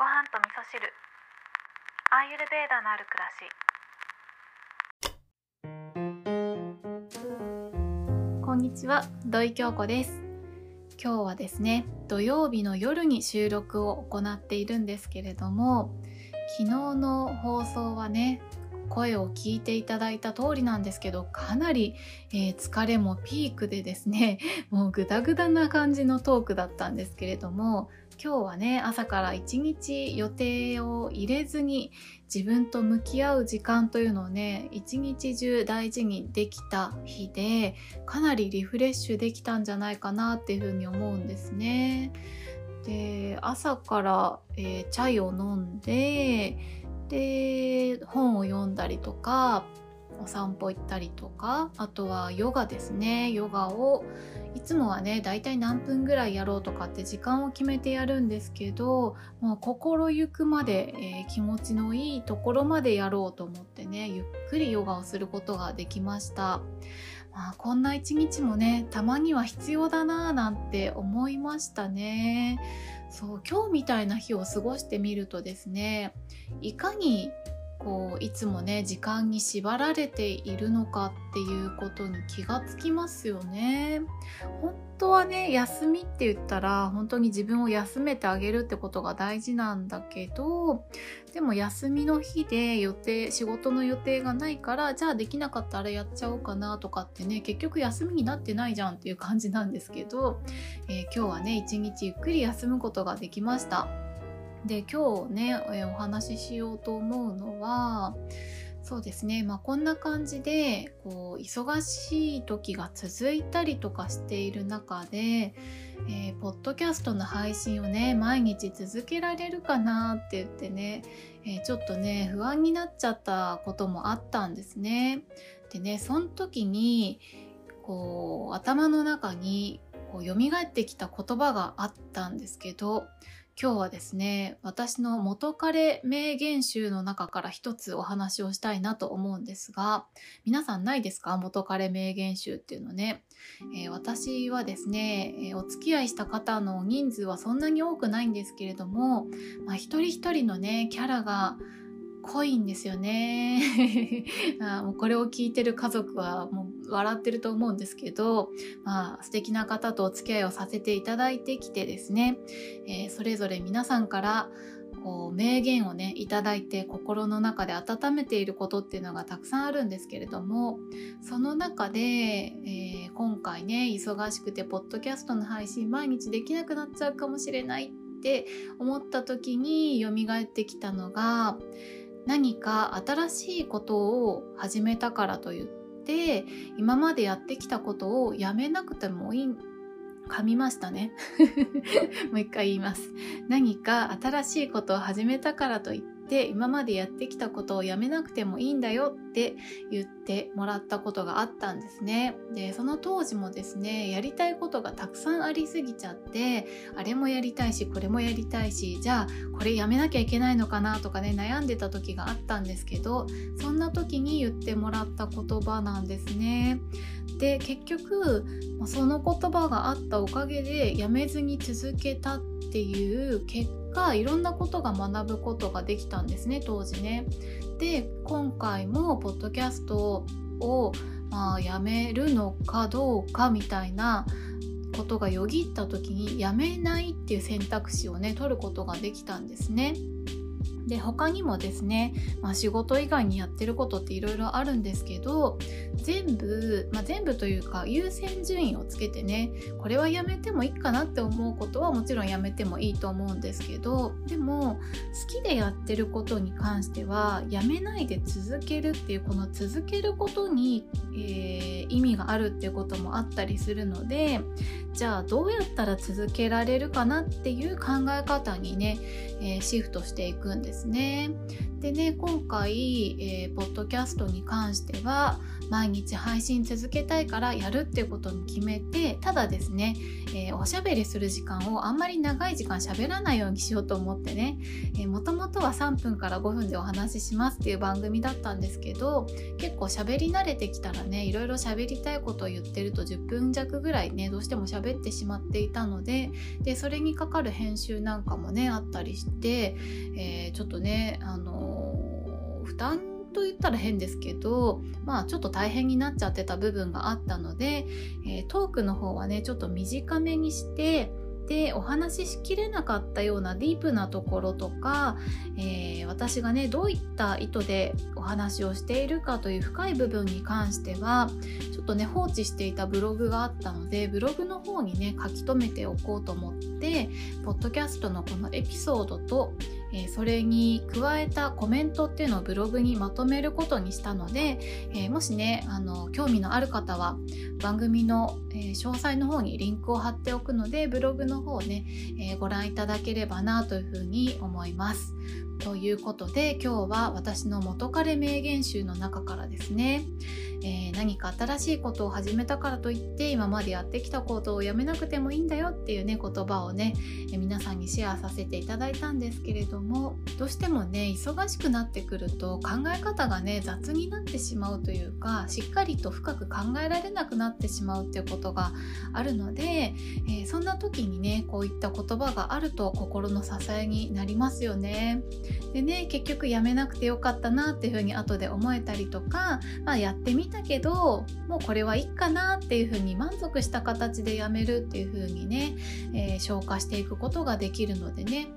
ご飯と味噌汁。アーユルベーダのある暮らし。こんにちは土井京子です。今日はですね土曜日の夜に収録を行っているんですけれども昨日の放送はね声を聞いていただいた通りなんですけどかなり、えー、疲れもピークでですね もうグダグダな感じのトークだったんですけれども今日はね朝から一日予定を入れずに自分と向き合う時間というのをね一日中大事にできた日でかなりリフレッシュできたんじゃないかなっていうふうに思うんですね。で朝から、えー、チャイを飲んでで本を読んだりとかお散歩行ったりとかあとはヨガですねヨガをいつもはねだいたい何分ぐらいやろうとかって時間を決めてやるんですけどもう心ゆくまで、えー、気持ちのいいところまでやろうと思ってねゆっくりヨガをすることができました。まあ、こんな一日もねたまには必要だなぁなんて思いましたね。そう今日みたいな日を過ごしてみるとですねいかにこういつもね時間に縛られているのかっていうことに気がつきますよね。本当はね休みって言ったら本当に自分を休めてあげるってことが大事なんだけどでも休みの日で予定仕事の予定がないからじゃあできなかったらやっちゃおうかなとかってね結局休みになってないじゃんっていう感じなんですけど、えー、今日はね一日ゆっくり休むことができました。で今日ね、お話ししようと思うのはそうですね、まあ、こんな感じでこう忙しい時が続いたりとかしている中で、えー、ポッドキャストの配信をね毎日続けられるかなって言ってね、えー、ちょっとね不安になっちゃったこともあったんですね。でねその時にこう頭の中にこう蘇ってきた言葉があったんですけど今日はですね私の元彼名言集の中から一つお話をしたいなと思うんですが皆さんないですか？元彼名言集っていうのね、えー、私はですね、えー、お付き合いした方の人数はそんなに多くないんですけれども、まあ、一人一人のねキャラが濃いんですよね。あもうこれを聞いてる家族はもう笑ってると思うんですけど、まあ、素敵な方とお付き合いをさせていただいてきてですね、えー、それぞれ皆さんからこう名言をねいただいて心の中で温めていることっていうのがたくさんあるんですけれどもその中で、えー、今回ね忙しくてポッドキャストの配信毎日できなくなっちゃうかもしれないって思った時に蘇ってきたのが何か新しいことを始めたからといって今までやってきたことをやめなくてもいい。噛みましたね。もう一回言います。何か新しいことを始めたからといってて今までやってきたことをやめなくてもいいんだよって言ってもらったことがあったんですね。でその当時もですねやりたいことがたくさんありすぎちゃってあれもやりたいしこれもやりたいしじゃあこれやめなきゃいけないのかなとかね悩んでた時があったんですけどそんな時に言ってもらった言葉なんですね。で結局その言葉があったおかげでやめずに続けたっていう結果いろんなことが学ぶことができたんですね当時ね。で今回もポッドキャストを、まあ、やめるのかどうかみたいなことがよぎった時にやめないっていう選択肢をね取ることができたんですね。で他にもですね、まあ、仕事以外にやってることっていろいろあるんですけど全部、まあ、全部というか優先順位をつけてねこれはやめてもいいかなって思うことはもちろんやめてもいいと思うんですけどでも好きでやってることに関してはやめないで続けるっていうこの続けることに、えー、意味があるっていうこともあったりするのでじゃあどうやったら続けられるかなっていう考え方にね、えー、シフトしていくんです。ですね。でね今回、えー、ポッドキャストに関しては毎日配信続けたいからやるっていうことに決めてただですね、えー、おしゃべりする時間をあんまり長い時間喋らないようにしようと思ってねもともとは3分から5分でお話ししますっていう番組だったんですけど結構喋り慣れてきたらねいろいろ喋りたいことを言ってると10分弱ぐらいねどうしても喋ってしまっていたのででそれにかかる編集なんかもねあったりして、えー、ちちょっとねあの、負担と言ったら変ですけどまあちょっと大変になっちゃってた部分があったので、えー、トークの方はねちょっと短めにしてでお話ししきれなかったようなディープなところとか、えー、私がねどういった意図でお話をしているかという深い部分に関してはちょっとね放置していたブログがあったのでブログの方にね書き留めておこうと思ってポッドキャストのこのエピソードとえそれに加えたコメントっていうのをブログにまとめることにしたので、えもしねあの興味のある方は番組の、え詳細の方にリンクを貼っておくのでブログの方ね、えご覧いただければなというふうに思います。ということで今日は私の元彼名言集の中からですね、えー、何か新しいことを始めたからといって今までやってきたことをやめなくてもいいんだよっていうね言葉をね、え、皆さんにシェアさせていただいたんですけれどもどうしてもね忙しくなってくると考え方がね雑になってしまうというかしっかりと深く考えられなくなってしまうっていうことがあるので、えー、そんな時にねこういった言葉があると心の支えになりますよね。でね結局やめなくてよかったなっていうふうに後で思えたりとか、まあ、やってみたけどもうこれはいいかなっていうふうに満足した形でやめるっていうふうにね、えー、消化していくことができるのでね、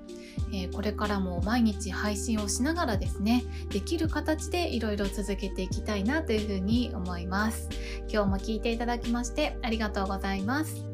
えー、これからも毎日配信をしながらですねできる形でいろいろ続けていきたいなというふうに思います。今日も聞いていただきましてありがとうございます。